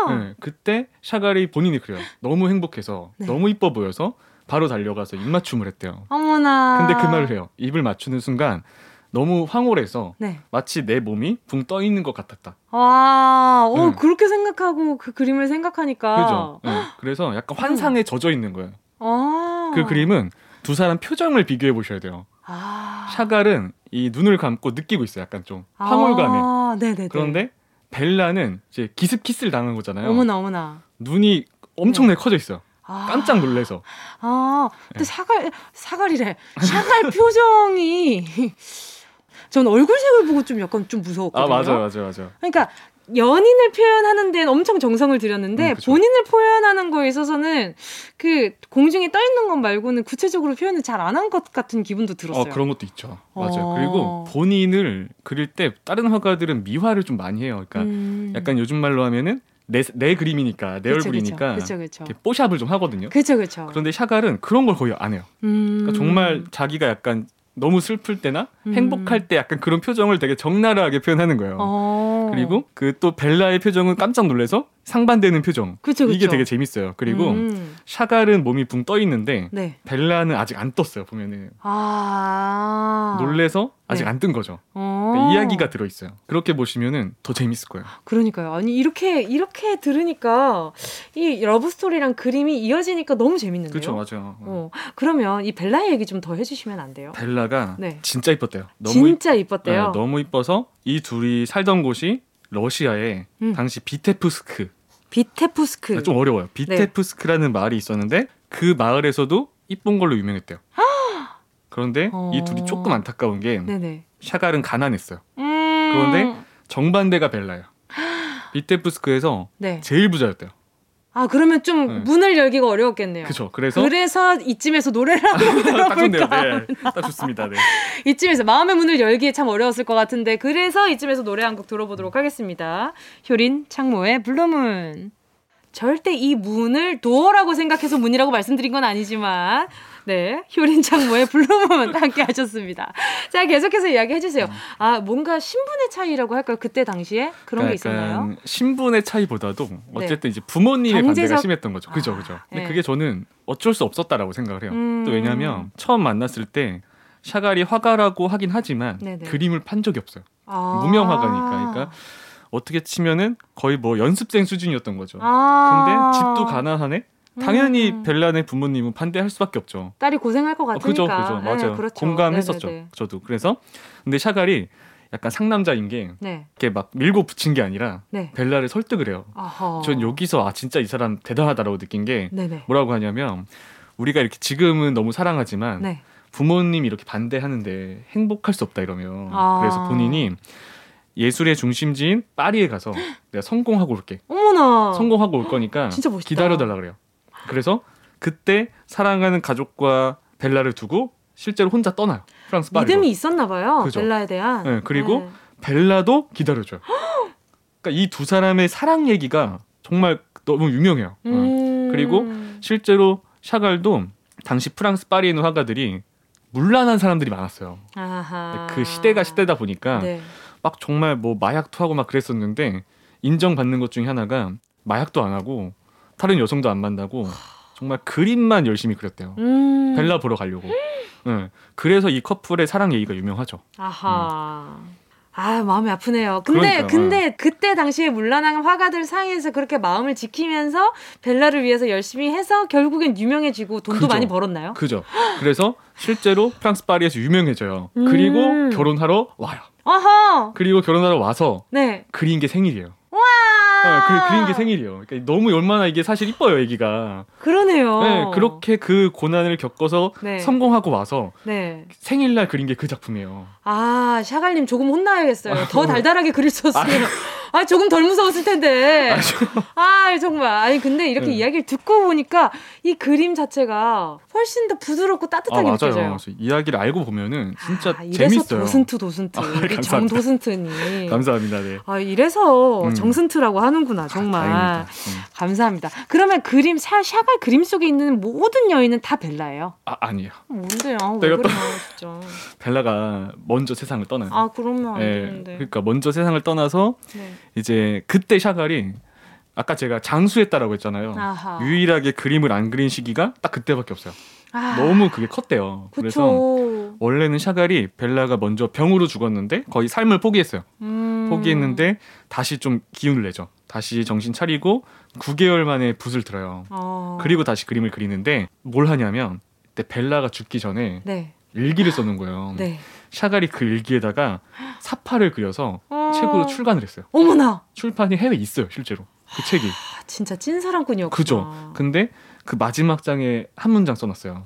네, 그때 샤갈이 본인이 그래요. 너무 행복해서 네. 너무 이뻐 보여서 바로 달려가서 입 맞춤을 했대요. 어머나. 근데 그 말을 해요. 입을 맞추는 순간 너무 황홀해서 네. 마치 내 몸이 붕 떠 있는 것 같았다. 와, 어, 응. 그렇게 생각하고 그 그림을 생각하니까. 그죠? 네, 그래서 약간 환상에 젖어 있는 거예요. 아. 그 그림은 두 사람 표정을 비교해 보셔야 돼요. 아. 샤갈은 이 눈을 감고 느끼고 있어요. 약간 좀 황홀감에. 아. 그런데 벨라는 이제 기습 키스를 당한 거잖아요. 어머나 어머나. 눈이 엄청나게 커져 있어요. 아. 깜짝 놀래서. 아, 네. 근데 사갈 사갈이래. 사갈 표정이 전 얼굴색을 보고 좀 약간 좀 무서웠거든요. 아 맞아요, 맞아요, 맞아요. 그러니까 연인을 표현하는 데는 엄청 정성을 들였는데 음. 본인을 표현하는 거에 있어서는 그 공중에 떠 있는 것 말고는 구체적으로 표현을 잘 안 한 것 같은 기분도 들었어요. 어 그런 것도 있죠. 맞아요. 어. 그리고 본인을 그릴 때 다른 화가들은 미화를 좀 많이 해요. 그러니까 음. 약간 요즘 말로 하면은 내, 내 그림이니까 내 그쵸, 얼굴이니까 그쵸, 그쵸. 이렇게 뽀샵을 좀 하거든요. 그쵸 그쵸. 그런데 샤갈은 그런 걸 거의 안 해요. 음. 그러니까 정말 자기가 약간 너무 슬플 때나 음. 행복할 때 약간 그런 표정을 되게 적나라하게 표현하는 거예요. 어. 그리고 그 또 벨라의 표정은 깜짝 놀래서 상반되는 표정. 그쵸, 그쵸. 이게 되게 재밌어요. 그리고 음. 샤갈은 몸이 붕 떠 있는데 네. 벨라는 아직 안 떴어요. 보면은 아. 놀래서 아직 네. 안뜬 거죠. 어. 그러니까 이야기가 들어 있어요. 그렇게 보시면은 더 재밌을 거예요. 그러니까요. 아니 이렇게 이렇게 들으니까 이 love story랑 그림이 이어지니까 너무 재밌는데요. 그렇죠, 맞아요. 어, 그러면 이 벨라 얘기 좀 더 해주시면 안 돼요? 벨라 가 네. 진짜 이뻤대요. 너무 진짜 이- 이뻤대요. 네, 너무 이뻐서 이 둘이 살던 곳이 러시아의 음. 당시 비테프스크 비테푸스크. 좀 어려워요. 비테프스크라는 마을이 있었는데 그 마을에서도 이쁜 걸로 유명했대요. 그런데 어. 이 둘이 조금 안타까운 게 네네. 샤갈은 가난했어요. 음. 그런데 정반대가 벨라예요. 비테프스크에서 네. 제일 부자였대요. 아 그러면 좀 네. 문을 열기가 어려웠겠네요. 그렇죠. 그래서 그래서 이쯤에서 노래를 좋네요. 들어볼까? 네, 딱 좋습니다. 네. 이쯤에서 마음의 문을 열기에 참 어려웠을 것 같은데 그래서 이쯤에서 노래 한 곡 들어보도록 하겠습니다. 효린 창모의 Blue Moon. 절대 이 문을 door라고 생각해서 문이라고 말씀드린 건 아니지만 네 효린 창모의 Blue Moon 함께 하셨습니다. 자 계속해서 이야기 해 주세요. 아 뭔가 신분의 차이라고 할까요? 그때 당시에 그런 게 있었나요? 네. 약간 신분의 차이보다도 어쨌든 이제 부모님의 경제적- 반대가 심했던 거죠. 그죠, 아, 그죠. 근데 네. 그게 저는 어쩔 수 없었다라고 생각을 해요. 음. 또 왜냐하면 처음 만났을 때 샤갈이 화가라고 하긴 하지만 네네. 그림을 판 적이 없어요. 아. 무명 화가니까. 그러니까 어떻게 치면은 거의 뭐 연습생 수준이었던 거죠. 아. 근데 집도 가난하네. 당연히 음. 벨란의 부모님은 반대할 수밖에 없죠. 딸이 고생할 것 어, 같으니까. 그죠, 그죠, 맞아요. 네, 그렇죠. 공감했었죠. 네네네. 저도. 그래서 근데 샤갈이 약간 상남자인 게 네, 이렇게 막 밀고 붙인 게 아니라 네. 벨라를 설득을 해요. 아하. 전 여기서 아 진짜 이 사람 대단하다라고 느낀 게 네네. 뭐라고 하냐면 우리가 이렇게 지금은 너무 사랑하지만 네. 부모님이 이렇게 반대하는데 행복할 수 없다 이러면 아. 그래서 본인이 예술의 중심지인 파리에 가서 내가 성공하고 올게 어머나. 성공하고 올 거니까 진짜 멋있다. 기다려 달라 그래요. 그래서 그때 사랑하는 가족과 벨라를 두고 실제로 혼자 떠나요. 프랑스 파리로. 믿음이 있었나 봐요. 그죠. 벨라에 대한. 네, 그리고 벨라도 기다려줘요. 그러니까 이 두 사람의 사랑 얘기가 정말 너무 유명해요. 어. 음. 그리고 실제로 샤갈도 당시 프랑스 파리에 있는 화가들이 물란한 사람들이 많았어요. 아하. 그 시대가 시대다 보니까 네. 막 정말 뭐 마약도 하고 막 그랬었는데 인정받는 것 중에 하나가 마약도 안 하고 다른 여성도 안 만나고 정말 그림만 열심히 그렸대요. 음. 벨라 보러 가려고. 네. 그래서 이 커플의 사랑 얘기가 유명하죠. 아하. 아 마음이 아프네요. 근데 그러니까요. 근데 그때 당시에 물란한 화가들 사이에서 그렇게 마음을 지키면서 벨라를 위해서 열심히 해서 결국엔 유명해지고 돈도 그죠. 많이 벌었나요? 그죠. 그래서 실제로 프랑스 파리에서 유명해져요. 음. 그리고 결혼하러 와요. 아하. 그리고 결혼하러 와서 네. 그린 게 생일이에요. 와. 네, 그, 그린 게 생일이에요. 그러니까 너무 얼마나 이게 사실 이뻐요, 애기가. 그러네요. 네, 그렇게 그 고난을 겪어서 네. 성공하고 와서 네. 생일날 그린 게 그 작품이에요. 아, 샤갈님 조금 혼나야겠어요. 더 아, 달달하게 그릴 수 없으면. 아, 조금 덜 무서웠을 텐데. 아, 정말. 아니, 근데 이렇게 네. 이야기를 듣고 보니까 이 그림 자체가 훨씬 더 부드럽고 아 따뜻하게 맞아요. 느껴져요. 이야기를 알고 보면은 진짜 아, 이래서 재밌어요. 도슨트 도슨트. 아, 우리 감사합니다. 정도슨트니. 감사합니다. 네. 아, 이래서 음. 정슨트라고 하는구나, 정말. 다행입니다. 음. 감사합니다. 그러면 그림, 샤, 샤갈 그림 속에 있는 모든 여인은 다 벨라예요. 아 아니에요. 뭔데요? 왜 내가 또- 진짜. 벨라가 먼저 세상을 떠나요. 아, 그러면 안 예, 되는데. 그러니까 먼저 세상을 떠나서 네. 이제 그때 샤갈이 아까 제가 장수했다라고 했잖아요. 아하. 유일하게 그림을 안 그린 시기가 딱 그때밖에 없어요. 아, 너무 그게 컸대요. 그래서 그쵸. 원래는 샤갈이 벨라가 먼저 병으로 죽었는데 거의 삶을 포기했어요. 음. 포기했는데 다시 좀 기운을 내죠. 다시 정신 차리고 9개월 만에 붓을 들어요. 어. 그리고 다시 그림을 그리는데 뭘 하냐면 그때 벨라가 죽기 전에 네. 일기를 써놓은 거예요. 네. 샤갈이 그 일기에다가 사파를 그려서 어. 책으로 출간을 했어요. 어머나. 출판이 해외에 있어요, 실제로. 그 책이. 아, 진짜 찐 사랑꾼이었구나. 그죠. 근데 그 마지막 장에 한 문장 써놨어요.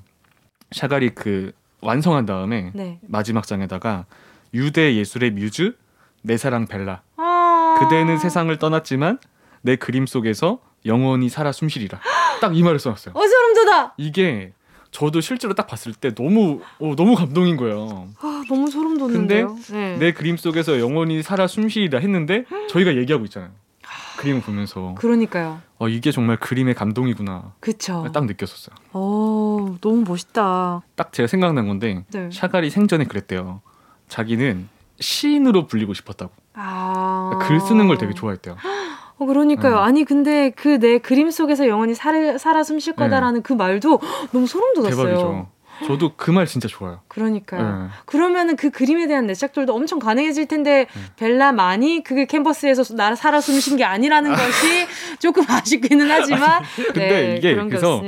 샤갈이 그 완성한 다음에 네. 마지막 장에다가 유대 예술의 뮤즈 내 사랑 벨라 아. 그대는 세상을 떠났지만 내 그림 속에서 영원히 살아 숨쉬리라 딱 이 말을 써놨어요. 어 소름 돋아. 이게 저도 실제로 딱 봤을 때 너무 어, 너무 감동인 거예요. 아 너무 소름 돋는데요. 네. 내 그림 속에서 영원히 살아 숨쉬리라 했는데 저희가 얘기하고 있잖아요. 그림을 보면서 그러니까요. 어, 이게 정말 그림의 감동이구나 그쵸. 딱 느꼈었어요. 어 너무 멋있다. 딱 제가 생각난 건데 네. 샤갈이 생전에 그랬대요. 자기는 시인으로 불리고 싶었다고. 아. 글 쓰는 걸 되게 좋아했대요. 어, 그러니까요. 음. 아니 근데 그 내 그림 속에서 영원히 살, 살아 숨쉴 거다라는 그 말도 너무 소름 돋았어요. 네. 대박이죠. 저도 그 말 진짜 좋아요. 그러니까요. 네. 그러면은 그 그림에 대한 내작들도 엄청 가능해질 텐데 음. 벨라만이 그 캔버스에서 나 살아 숨쉰 게 아니라는 것이 조금 아쉽기는 하지만 근데 네, 이게 그래서.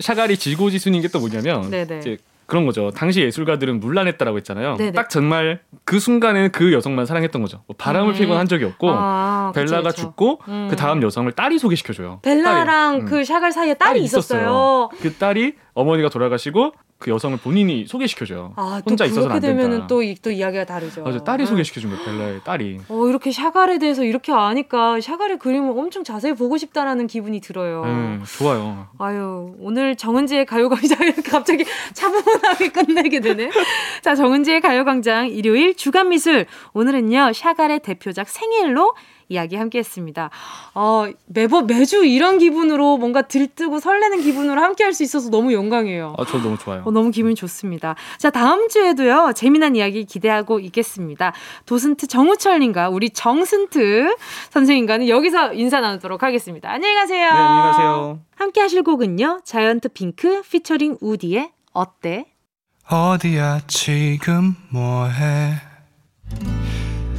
샤갈이 지고지순인 게 또 뭐냐면 네네. 이제 그런 거죠. 당시 예술가들은 문란했다라고 했잖아요. 네네. 딱 정말 그 순간에는 그 여성만 사랑했던 거죠. 뭐 바람을 음. 피곤 한 적이 없고 아, 그쵸, 벨라가 그쵸. 죽고 음. 그 다음 여성을 딸이 소개시켜줘요. 벨라랑 딸이. 음. 그 샤갈 사이에 딸이, 있었어요. 그 딸이 어머니가 돌아가시고 그 여성을 본인이 소개시켜줘요. 아, 또 혼자 그렇게 안 된다. 되면은 또, 이- 또 이야기가 다르죠. 맞아, 딸이 음. 소개시켜준 거예요. 벨라의 딸이. 어, 이렇게 샤갈에 대해서 이렇게 아니까 샤갈의 그림을 엄청 자세히 보고 싶다라는 기분이 들어요. 네, 좋아요. 아유, 오늘 정은지의 가요광장 이렇게 갑자기 차분하게 끝내게 되네. 자, 정은지의 가요광장 일요일 주간 미술. 오늘은요, 샤갈의 대표작 생일로 이야기 함께 했습니다. 어, 매번, 매주 이런 기분으로 뭔가 들뜨고 설레는 기분으로 함께 할 수 있어서 너무 영광이에요. 아, 저 너무 좋아요. 어, 너무 기분이 좋습니다. 자, 다음 주에도요, 재미난 이야기 기대하고 있겠습니다. 도슨트 정우철님과 우리 정슨트 선생님과는 여기서 인사 나누도록 하겠습니다. 안녕히 가세요. 네, 안녕히 가세요. 함께 하실 곡은요, 자이언트 핑크 피처링 우디의 어때? 어디야 지금 뭐해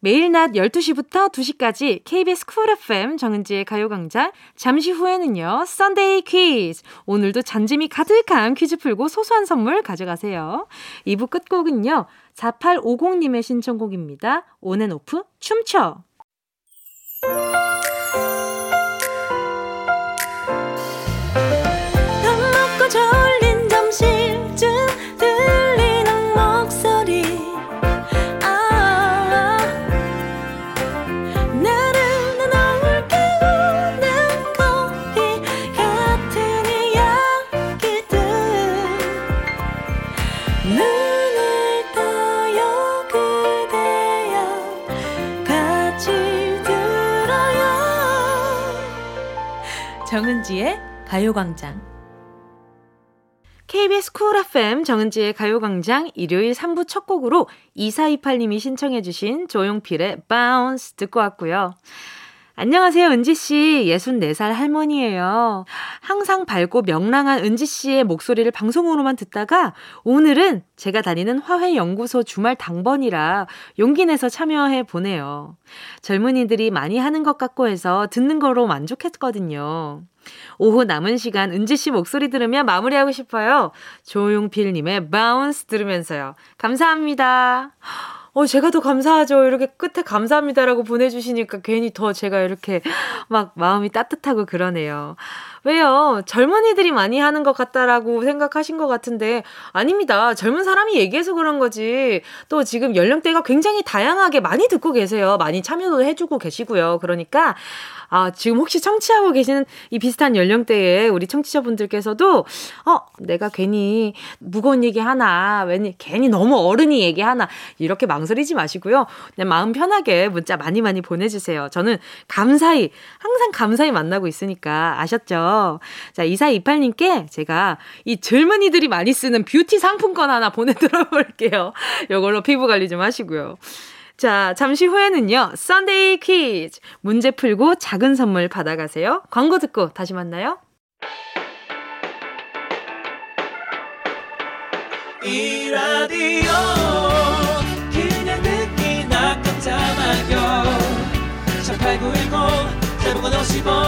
매일 낮 12시부터 2시까지 KBS 쿨 FM 정은지의 가요광장. 잠시 후에는요, Sunday 퀴즈. 오늘도 잔재미 가득한 퀴즈 풀고 소소한 선물 가져가세요. 2부 끝곡은요, 4850님의 신청곡입니다. 온앤오프 춤춰. 정은지의 가요광장 KBS 쿨 FM 정은지의 가요광장 일요일 3부 첫 곡으로 2428님이 신청해 주신 조용필의 Bounce 듣고 왔고요. 안녕하세요, 은지씨. 64살 할머니예요. 항상 밝고 명랑한 은지씨의 목소리를 방송으로만 듣다가 오늘은 제가 다니는 화훼연구소 주말 당번이라 용기 내서 참여해 보네요. 젊은이들이 많이 하는 것 같고 해서 듣는 거로 만족했거든요. 오후 남은 시간 은지 씨 목소리 들으며 마무리하고 싶어요. 조용필님의 바운스 들으면서요. 감사합니다. 어, 제가 더 감사하죠. 이렇게 끝에 감사합니다라고 보내주시니까 괜히 더 제가 이렇게 막 마음이 따뜻하고 그러네요. 왜요? 젊은이들이 많이 하는 것 같다라고 생각하신 것 같은데, 아닙니다. 젊은 사람이 얘기해서 그런 거지. 또 지금 연령대가 굉장히 다양하게 많이 듣고 계세요. 많이 참여도 해주고 계시고요. 그러니까, 아, 지금 혹시 청취하고 계시는 이 비슷한 연령대의 우리 청취자분들께서도, 어, 내가 괜히 무거운 얘기 하나, 왠지 괜히 너무 어른이 얘기 하나, 이렇게 망설 망설이지 마시고요. 그냥 마음 편하게 문자 많이 많이 보내 주세요. 저는 감사히, 항상 감사히 만나고 있으니까 아셨죠? 자, 2428님께 제가 이 젊은이들이 많이 쓰는 뷰티 상품권 하나 보내드려 볼게요. 요걸로 피부 관리 좀 하시고요. 자, 잠시 후에는요, Sunday 퀴즈. 문제 풀고 작은 선물 받아가세요. 광고 듣고 다시 만나요. 이 라디오 그냥 듣기나 깜짝마요 18910 대목원 50원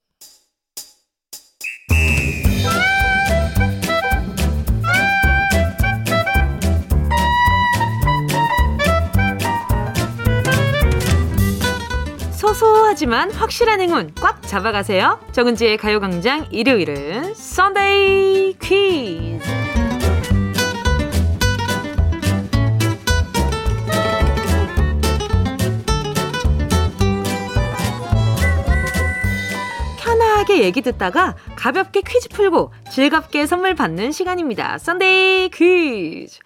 소소하지만 확실한 행운 꽉 잡아가세요. 정은지의 가요광장 일요일은 Sunday 퀴즈. 편하게 얘기 듣다가 가볍게 퀴즈 풀고 즐겁게 선물 받는 시간입니다. Sunday 퀴즈.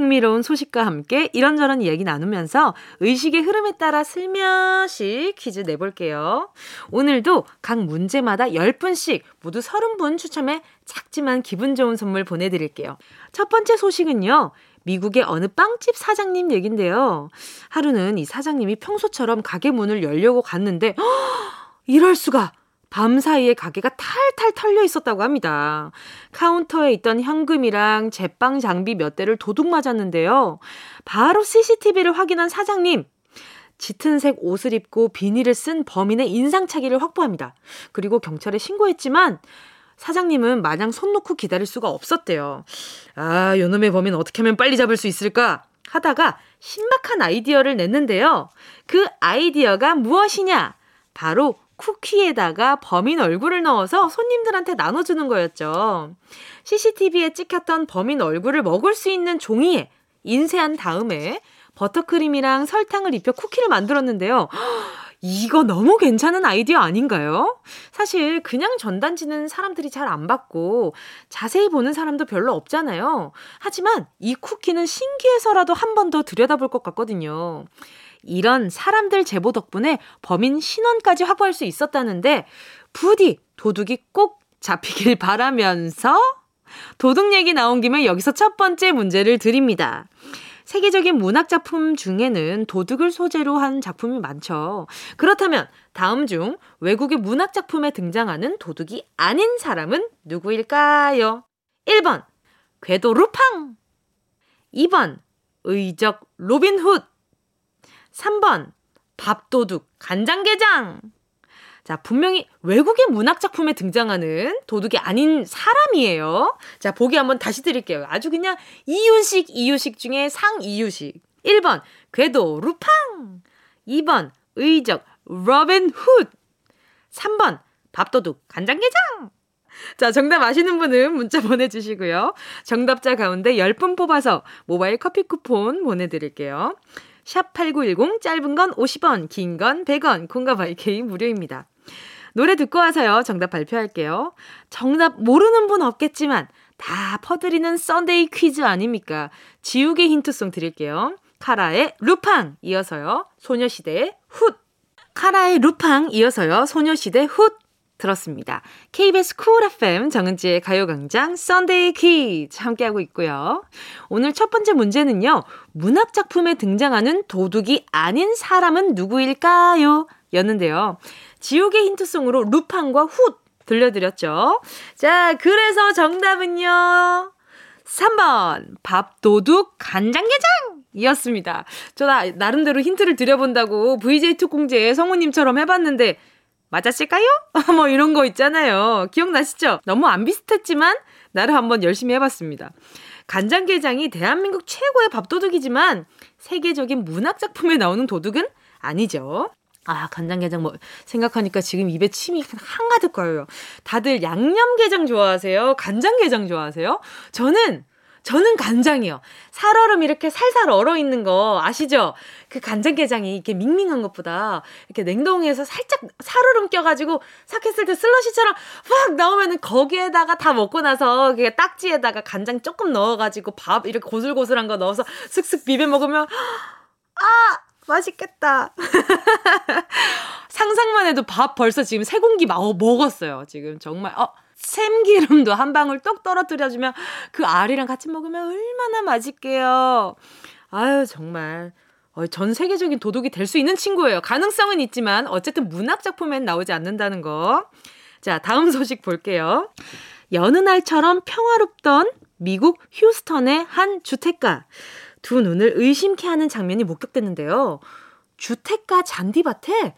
흥미로운 소식과 함께 이런저런 이야기 나누면서 의식의 흐름에 따라 슬며시 퀴즈 내볼게요. 오늘도 각 문제마다 10분씩 모두 30분 추첨해 작지만 기분 좋은 선물 보내드릴게요. 첫 번째 소식은요. 미국의 어느 빵집 사장님 얘긴데요. 하루는 이 사장님이 평소처럼 가게 문을 열려고 갔는데 허! 이럴 수가 밤 사이에 가게가 탈탈 털려 있었다고 합니다. 카운터에 있던 현금이랑 제빵 장비 몇 대를 도둑 맞았는데요. 바로 CCTV를 확인한 사장님. 짙은 색 옷을 입고 비닐을 쓴 범인의 인상착의를 확보합니다. 그리고 경찰에 신고했지만 사장님은 마냥 손 놓고 기다릴 수가 없었대요. 아, 요놈의 범인 어떻게 하면 빨리 잡을 수 있을까? 하다가 신박한 아이디어를 냈는데요. 그 아이디어가 무엇이냐? 바로 쿠키에다가 범인 얼굴을 넣어서 손님들한테 나눠주는 거였죠. CCTV에 찍혔던 범인 얼굴을 먹을 수 있는 종이에 인쇄한 다음에 버터크림이랑 설탕을 입혀 쿠키를 만들었는데요. 이거 너무 괜찮은 아이디어 아닌가요? 사실 그냥 전단지는 사람들이 잘 안 받고 자세히 보는 사람도 별로 없잖아요. 하지만 이 쿠키는 신기해서라도 한 번 더 들여다볼 것 같거든요. 이런 사람들 제보 덕분에 범인 신원까지 확보할 수 있었다는데 부디 도둑이 꼭 잡히길 바라면서 도둑 얘기 나온 김에 여기서 첫 번째 문제를 드립니다. 세계적인 문학 작품 중에는 도둑을 소재로 한 작품이 많죠. 그렇다면 다음 중 외국의 문학 작품에 등장하는 도둑이 아닌 사람은 누구일까요? 1번 괴도 루팡 2번 의적 로빈 훗 3번 밥도둑 간장게장 자, 분명히 외국의 문학작품에 등장하는 도둑이 아닌 사람이에요. 자, 보기 한번 다시 드릴게요. 아주 그냥 이유식, 이유식 중에 상이유식. 1번, 괴도 루팡. 2번, 의적 로빈 훗. 3번, 밥도둑 간장게장. 자, 정답 아시는 분은 문자 보내주시고요. 정답자 가운데 10분 뽑아서 모바일 커피 쿠폰 보내드릴게요. 샵8910 짧은 건 50원, 긴 건 100원, 콩과 마이케이 무료입니다. 노래 듣고 와서요. 정답 발표할게요. 정답 모르는 분 없겠지만 다 퍼드리는 Sunday 퀴즈 아닙니까? 지우개 힌트송 드릴게요. 카라의 루팡 이어서요. 소녀시대의 훗. 카라의 루팡 이어서요. 소녀시대 훗. 들었습니다. KBS Cool FM 정은지의 가요광장 Sunday 퀴즈 함께하고 있고요. 오늘 첫 번째 문제는요. 문학작품에 등장하는 도둑이 아닌 사람은 누구일까요? 였는데요. 지옥의 힌트송으로 루팡과 훗 들려드렸죠. 자, 그래서 정답은요. 3번 밥도둑 간장게장 이었습니다. 저 나, 나름대로 힌트를 드려본다고 VJ 특공제 성우님처럼 해봤는데 맞았을까요? 뭐 이런 거 있잖아요. 기억나시죠? 너무 안 비슷했지만 나를 한번 열심히 해봤습니다. 간장게장이 대한민국 최고의 밥도둑이지만 세계적인 문학작품에 나오는 도둑은 아니죠. 아, 간장게장 뭐, 생각하니까 지금 입에 침이 한가득 거려요. 다들 양념게장 좋아하세요? 간장게장 좋아하세요? 저는, 저는 간장이요. 살얼음 이렇게 살살 얼어 있는 거 아시죠? 그 간장게장이 이렇게 밍밍한 것보다 이렇게 냉동에서 살짝 살얼음 껴가지고 삭혔을 때 슬러시처럼 확 나오면은 거기에다가 다 먹고 나서 그 딱지에다가 간장 조금 넣어가지고 밥 이렇게 고슬고슬한 거 넣어서 슥슥 비벼 먹으면 아! 맛있겠다. 상상만 해도 밥 벌써 지금 세 공기 마, 어, 먹었어요. 지금 정말, 어, 샘기름도 한 방울 똑 떨어뜨려주면 그 알이랑 같이 먹으면 얼마나 맛있게요. 아유, 정말. 어, 전 세계적인 도둑이 될 수 있는 친구예요. 가능성은 있지만, 어쨌든 문학작품엔 나오지 않는다는 거. 자, 다음 소식 볼게요. 여느 날처럼 평화롭던 미국 휴스턴의 한 주택가. 두 눈을 의심케 하는 장면이 목격됐는데요. 주택가 잔디밭에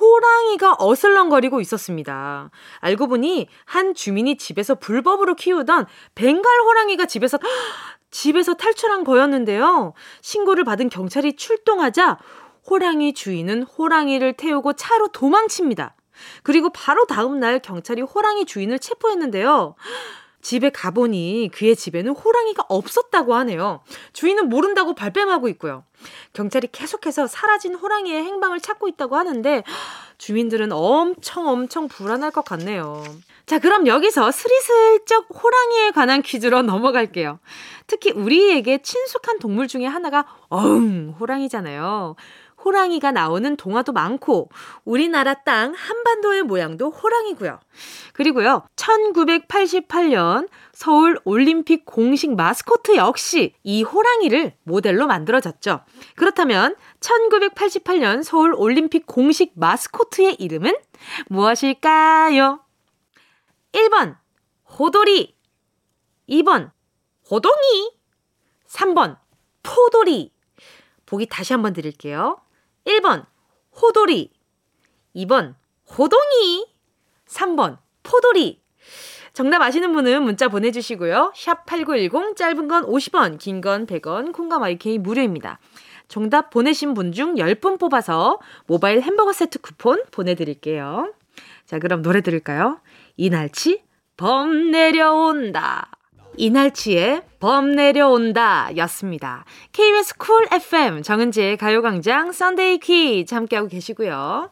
호랑이가 어슬렁거리고 있었습니다. 알고 보니 한 주민이 집에서 불법으로 키우던 벵갈 호랑이가 집에서 집에서 탈출한 거였는데요. 신고를 받은 경찰이 출동하자 호랑이 주인은 호랑이를 태우고 차로 도망칩니다. 그리고 바로 다음 날 경찰이 호랑이 주인을 체포했는데요. 집에 가보니 그의 집에는 호랑이가 없었다고 하네요. 주인은 모른다고 발뺌하고 있고요. 경찰이 계속해서 사라진 호랑이의 행방을 찾고 있다고 하는데 주민들은 엄청 엄청 불안할 것 같네요. 자, 그럼 여기서 스리슬쩍 호랑이에 관한 퀴즈로 넘어갈게요. 특히 우리에게 친숙한 동물 중에 하나가 어흥 호랑이잖아요. 호랑이가 나오는 동화도 많고 우리나라 땅 한반도의 모양도 호랑이고요. 그리고요. 1988년 서울 올림픽 공식 마스코트 역시 이 호랑이를 모델로 만들어졌죠. 그렇다면 1988년 서울 올림픽 공식 마스코트의 이름은 무엇일까요? 1번 호돌이 2번 호동이 3번 포돌이 보기 다시 한번 드릴게요. 1번 호돌이 2번 호동이 3번 포돌이 정답 아시는 분은 문자 보내주시고요. 샵 8910 짧은 건 50원 긴 건 100원 콩감 IK 무료입니다. 정답 보내신 분 중 10분 뽑아서 모바일 햄버거 세트 쿠폰 보내드릴게요. 자 그럼 노래 들을까요? 이날치 범 내려온다. 이날치의 범 내려온다 였습니다. KBS Cool FM 정은지의 가요광장 Sunday 퀴즈 함께하고 계시고요.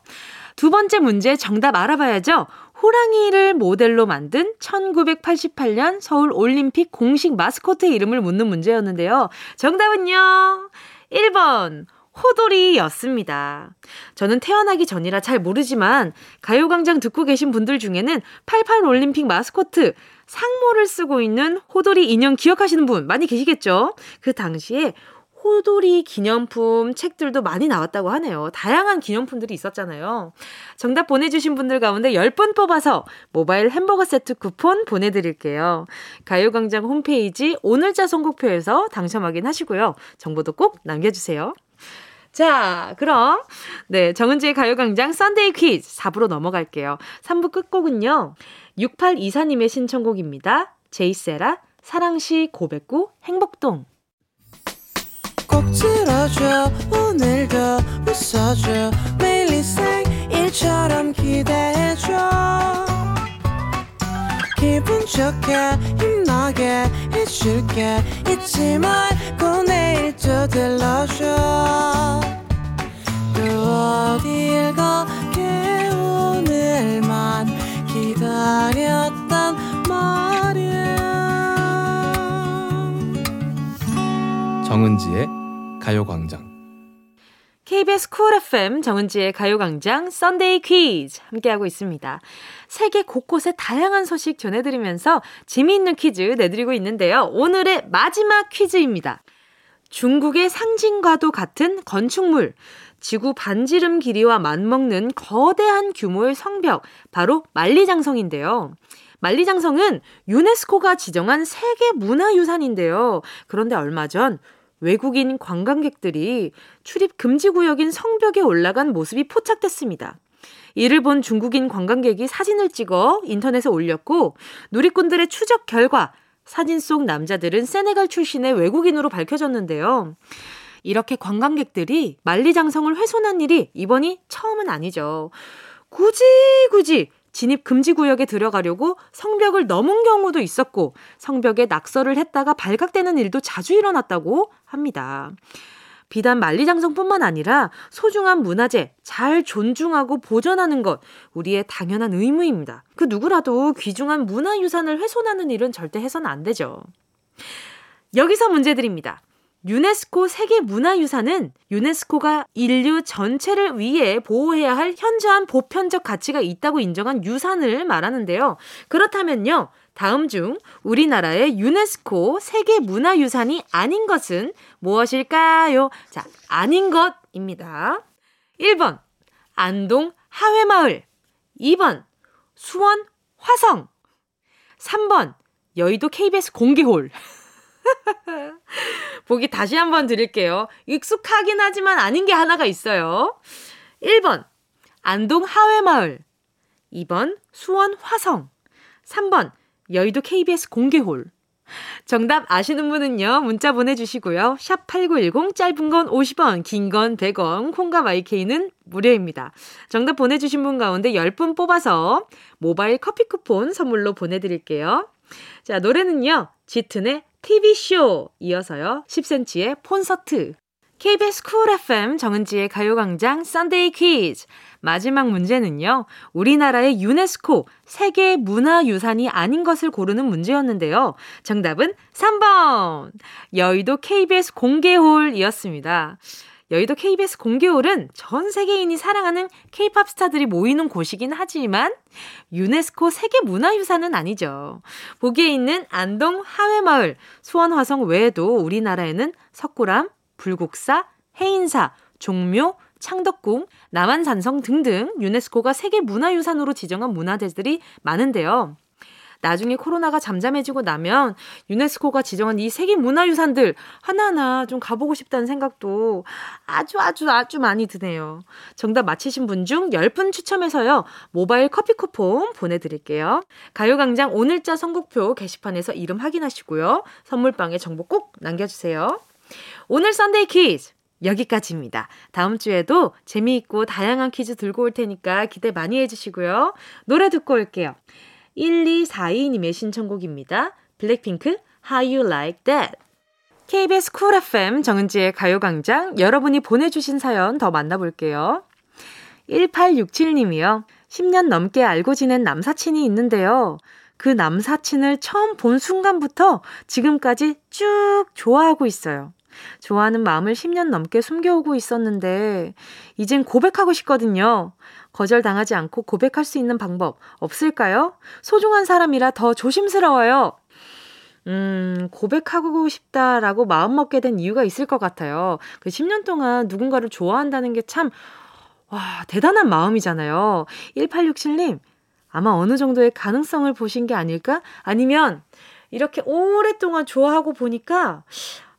두 번째 문제 정답 알아봐야죠. 호랑이를 모델로 만든 1988년 서울 올림픽 공식 마스코트의 이름을 묻는 문제였는데요. 정답은요. 1번 호돌이였습니다. 저는 태어나기 전이라 잘 모르지만 가요광장 듣고 계신 분들 중에는 88 올림픽 마스코트 상모를 쓰고 있는 호돌이 인형 기억하시는 분 많이 계시겠죠? 그 당시에 호돌이 기념품 책들도 많이 나왔다고 하네요. 다양한 기념품들이 있었잖아요. 정답 보내주신 분들 가운데 10분 뽑아서 모바일 햄버거 세트 쿠폰 보내드릴게요. 가요광장 홈페이지 오늘자 선곡표에서 당첨 확인하시고요. 정보도 꼭 남겨주세요. 자, 그럼, 네, 정은지의 가요 광장 Sunday 퀴즈 4부로 넘어갈게요. 3부 끝곡은요, 6824님의 신청곡입니다. 제이세라, 사랑시 고백구, 행복동. 꼭 들어줘 오늘도 웃어줘 매일 일상일처럼 기대해줘 기분 좋게 힘나게 해줄게. 잊지 말고 내일 또 들러줘. 또 어딜 가게 오늘만 기다렸단 말이야. 정은지의 가요광장. KBS Cool FM 정은지의 가요광장 Sunday 퀴즈 함께하고 있습니다. 세계 곳곳의 다양한 소식 전해드리면서 재미있는 퀴즈 내드리고 있는데요. 오늘의 마지막 퀴즈입니다. 중국의 상징과도 같은 건축물, 지구 반지름 길이와 맞먹는 거대한 규모의 성벽, 바로 만리장성인데요. 만리장성은 유네스코가 지정한 세계 문화유산인데요. 그런데 얼마 전 외국인 관광객들이 출입 금지 구역인 성벽에 올라간 모습이 포착됐습니다. 이를 본 중국인 관광객이 사진을 찍어 인터넷에 올렸고 누리꾼들의 추적 결과 사진 속 남자들은 세네갈 출신의 외국인으로 밝혀졌는데요. 이렇게 관광객들이 만리장성을 훼손한 일이 이번이 처음은 아니죠. 굳이 굳이 진입 금지 구역에 들어가려고 성벽을 넘은 경우도 있었고 성벽에 낙서를 했다가 발각되는 일도 자주 일어났다고 합니다. 비단 만리장성뿐만 아니라 소중한 문화재 잘 존중하고 보존하는 것 우리의 당연한 의무입니다. 그 누구라도 귀중한 문화유산을 훼손하는 일은 절대 해서는 안 되죠. 여기서 문제 드립니다. 유네스코 세계 문화유산은 유네스코가 인류 전체를 위해 보호해야 할 현저한 보편적 가치가 있다고 인정한 유산을 말하는데요. 그렇다면요. 다음 중 우리나라의 유네스코 세계 문화유산이 아닌 것은 무엇일까요? 자, 아닌 것입니다. 1번 안동 하회마을 2번 수원 화성 3번 여의도 KBS 공개홀 보기 다시 한번 드릴게요. 익숙하긴 하지만 아닌 게 하나가 있어요. 1번, 안동 하회마을. 2번, 수원 화성. 3번, 여의도 KBS 공개홀. 정답 아시는 분은요, 문자 보내주시고요. 샵 8910, 짧은 건 50원, 긴 건 100원, 콩과 마이케이는 무료입니다. 정답 보내주신 분 가운데 10분 뽑아서 모바일 커피 쿠폰 선물로 보내드릴게요. 자, 노래는요, 짙은의 TV쇼 이어서요. 10cm의 콘서트. KBS Cool FM 정은지의 가요광장 Sunday 퀴즈. 마지막 문제는요. 우리나라의 유네스코 세계 문화유산이 아닌 것을 고르는 문제였는데요. 정답은 3번. 여의도 KBS 공개홀이었습니다. 여의도 KBS 공개홀은 전 세계인이 사랑하는 K-팝 스타들이 모이는 곳이긴 하지만 유네스코 세계 문화유산은 아니죠. 보기에 있는 안동 하회마을, 수원 화성 외에도 우리나라에는 석굴암, 불국사, 해인사, 종묘, 창덕궁, 남한산성 등등 유네스코가 세계 문화유산으로 지정한 문화재들이 많은데요. 나중에 코로나가 잠잠해지고 나면 유네스코가 지정한 이 세계 문화유산들 하나하나 좀 가보고 싶다는 생각도 아주 아주 아주 많이 드네요. 정답 맞히신 분 중 10분 추첨해서요. 모바일 커피 쿠폰 보내드릴게요. 가요광장 오늘자 선곡표 게시판에서 이름 확인하시고요. 선물방에 정보 꼭 남겨주세요. 오늘 Sunday 퀴즈 여기까지입니다. 다음 주에도 재미있고 다양한 퀴즈 들고 올 테니까 기대 많이 해주시고요. 노래 듣고 올게요. 1242님의 신청곡입니다. 블랙핑크 How You Like That KBS 쿨 FM 정은지의 가요광장 여러분이 보내주신 사연 더 만나볼게요. 1867님이요. 10년 넘게 알고 지낸 남사친이 있는데요. 그 남사친을 처음 본 순간부터 지금까지 쭉 좋아하고 있어요. 좋아하는 마음을 10년 넘게 숨겨오고 있었는데, 이젠 고백하고 싶거든요. 거절당하지 않고 고백할 수 있는 방법 없을까요? 소중한 사람이라 더 조심스러워요. 음, 고백하고 싶다라고 마음먹게 된 이유가 있을 것 같아요. 그 10년 동안 누군가를 좋아한다는 게 참, 와, 대단한 마음이잖아요. 1867님, 아마 어느 정도의 가능성을 보신 게 아닐까? 아니면, 이렇게 오랫동안 좋아하고 보니까,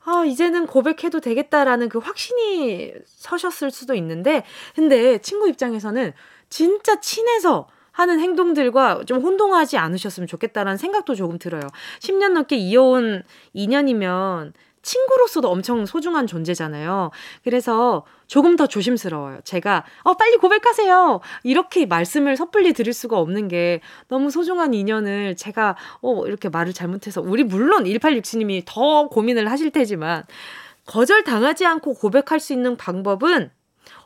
아, 이제는 고백해도 되겠다라는 그 확신이 서셨을 수도 있는데, 근데 친구 입장에서는 진짜 친해서 하는 행동들과 좀 혼동하지 않으셨으면 좋겠다라는 생각도 조금 들어요. 10년 넘게 이어온 인연이면 친구로서도 엄청 소중한 존재잖아요. 그래서 조금 더 조심스러워요. 제가, 어, 빨리 고백하세요! 이렇게 말씀을 섣불리 드릴 수가 없는 게 너무 소중한 인연을 제가, 어, 이렇게 말을 잘못해서, 우리 물론 1867님이 더 고민을 하실 테지만, 거절 당하지 않고 고백할 수 있는 방법은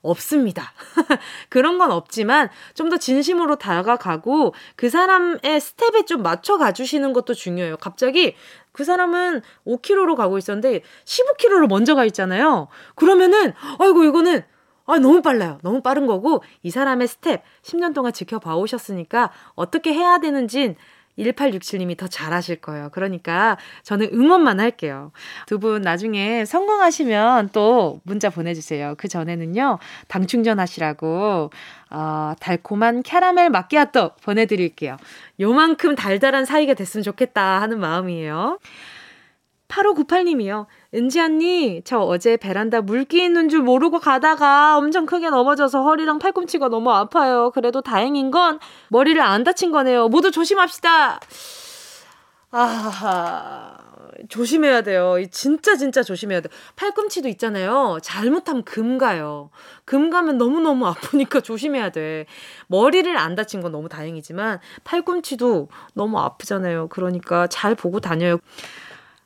없습니다. 그런 건 없지만 좀 더 진심으로 다가가고 그 사람의 스텝에 좀 맞춰 가주시는 것도 중요해요. 갑자기 그 사람은 5km로 가고 있었는데 15km로 먼저 가 있잖아요. 그러면은 아이고 이거는 아, 너무 빨라요. 너무 빠른 거고, 이 사람의 스텝, 10년 동안 지켜봐 오셨으니까, 어떻게 해야 되는진 1867님이 더 잘하실 거예요. 그러니까 저는 응원만 할게요. 두 분 나중에 성공하시면 또 문자 보내주세요. 그 전에는요, 당 충전하시라고, 어, 달콤한 캐러멜 마끼아또 보내드릴게요. 요만큼 달달한 사이가 됐으면 좋겠다 하는 마음이에요. 8598님이요. 은지 언니, 저 어제 베란다 물기 있는 줄 모르고 가다가 엄청 크게 넘어져서 허리랑 팔꿈치가 너무 아파요. 그래도 다행인 건 머리를 안 다친 거네요. 모두 조심합시다. 아, 조심해야 돼요. 진짜 진짜 조심해야 돼요. 팔꿈치도 있잖아요. 잘못하면 금 가요. 금 가면 너무너무 아프니까 조심해야 돼. 머리를 안 다친 건 너무 다행이지만 팔꿈치도 너무 아프잖아요. 그러니까 잘 보고 다녀요.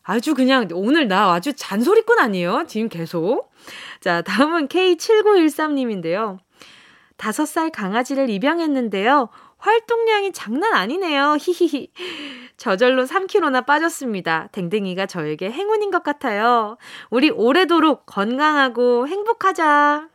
아주 그냥 오늘 나 아주 잔소리꾼 아니에요? 지금 계속. 자, 다음은 K7913님인데요. 다섯 살 강아지를 입양했는데요. 활동량이 장난 아니네요. 히히히. 저절로 3kg나 빠졌습니다. 댕댕이가 저에게 행운인 것 같아요. 우리 오래도록 건강하고 행복하자.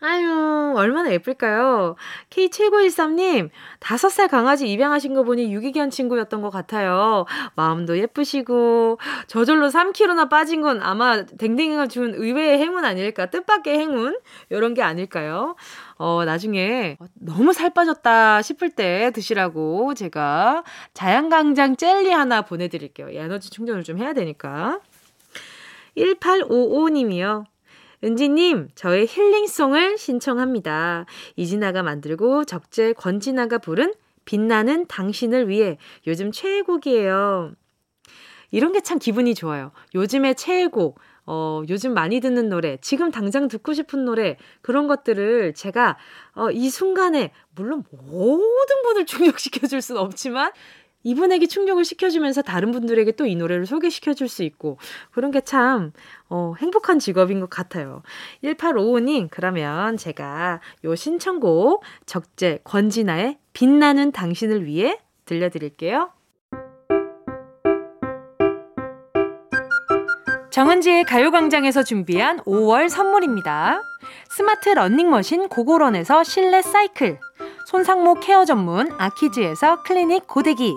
아유, 얼마나 예쁠까요? K7913님, 5살 강아지 입양하신 거 보니 유기견 친구였던 것 같아요. 마음도 예쁘시고, 저절로 3kg나 빠진 건 아마 댕댕이가 준 의외의 행운 아닐까? 뜻밖의 행운? 요런 게 아닐까요? 어, 나중에 너무 살 빠졌다 싶을 때 드시라고 제가 자양강장 젤리 하나 보내드릴게요. 에너지 충전을 좀 해야 되니까. 1855님이요. 은지님, 저의 힐링송을 신청합니다. 이진아가 만들고 적재 권진아가 부른 빛나는 당신을 위해 요즘 최애곡이에요. 이런 게 참 기분이 좋아요. 요즘의 최애곡, 어, 요즘 많이 듣는 노래, 지금 당장 듣고 싶은 노래, 그런 것들을 제가, 어, 이 순간에, 물론 모든 분을 충족시켜줄 수는 없지만, 이분에게 충족을 시켜주면서 다른 분들에게 또 이 노래를 소개시켜줄 수 있고 그런 게 참 어, 행복한 직업인 것 같아요. 1855님 그러면 제가 요 신청곡 적재 권진아의 빛나는 당신을 위해 들려드릴게요. 정은지의 가요광장에서 준비한 5월 선물입니다. 스마트 러닝머신 고고런에서 실내 사이클 손상모 케어 전문 아키즈에서 클리닉 고데기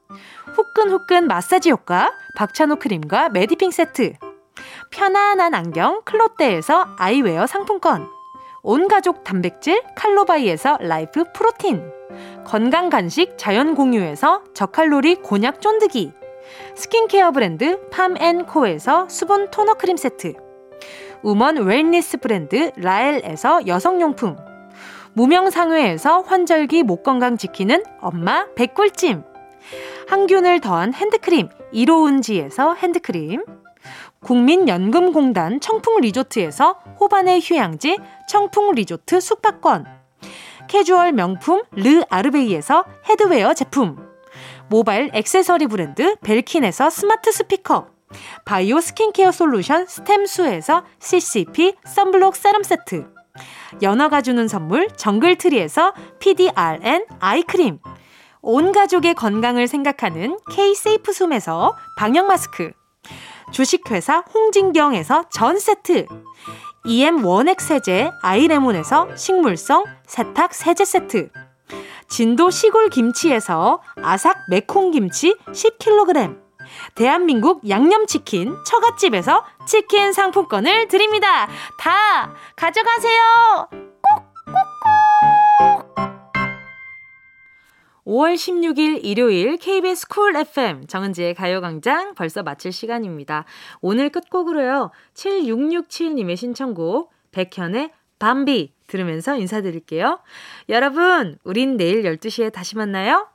후끈후끈 마사지 효과 박찬호 크림과 메디핑 세트. 편안한 안경 클로떼에서 아이웨어 상품권. 온가족 단백질 칼로바이에서 라이프 프로틴. 건강 간식 자연 공유에서 저칼로리 곤약 쫀득이. 스킨케어 브랜드 팜앤코에서 수분 토너 크림 세트. woman wellness 브랜드 라엘에서 여성용품. 무명상회에서 환절기 목 건강 지키는 엄마 백꿀찜 항균을 더한 핸드크림 이로운지에서 핸드크림 국민연금공단 청풍리조트에서 호반의 휴양지 청풍리조트 숙박권 캐주얼 명품 르 아르베이에서 headwear 제품 모바일 액세서리 브랜드 벨킨에서 스마트 스피커 바이오 스킨케어 솔루션 스템수에서 CCP 썬블록 세럼 세트 연어가 주는 선물 정글트리에서 PDRN 아이크림 온 가족의 건강을 생각하는 K-세이프 숨에서 방역 마스크, 주식회사 홍진경에서 전 세트, EM 원액 세제 아이레몬에서 식물성 세탁 세제 세트, 진도 시골 김치에서 아삭 매콩 김치 10kg, 대한민국 양념치킨 처갓집에서 치킨 상품권을 드립니다. 다 가져가세요. 꼭꼭꼭. 5월 16일 일요일 KBS 쿨 FM 정은지의 가요광장 벌써 마칠 시간입니다. 오늘 끝곡으로요. 7667님의 신청곡 백현의 밤비 들으면서 인사드릴게요. 여러분, 우린 내일 12시에 다시 만나요.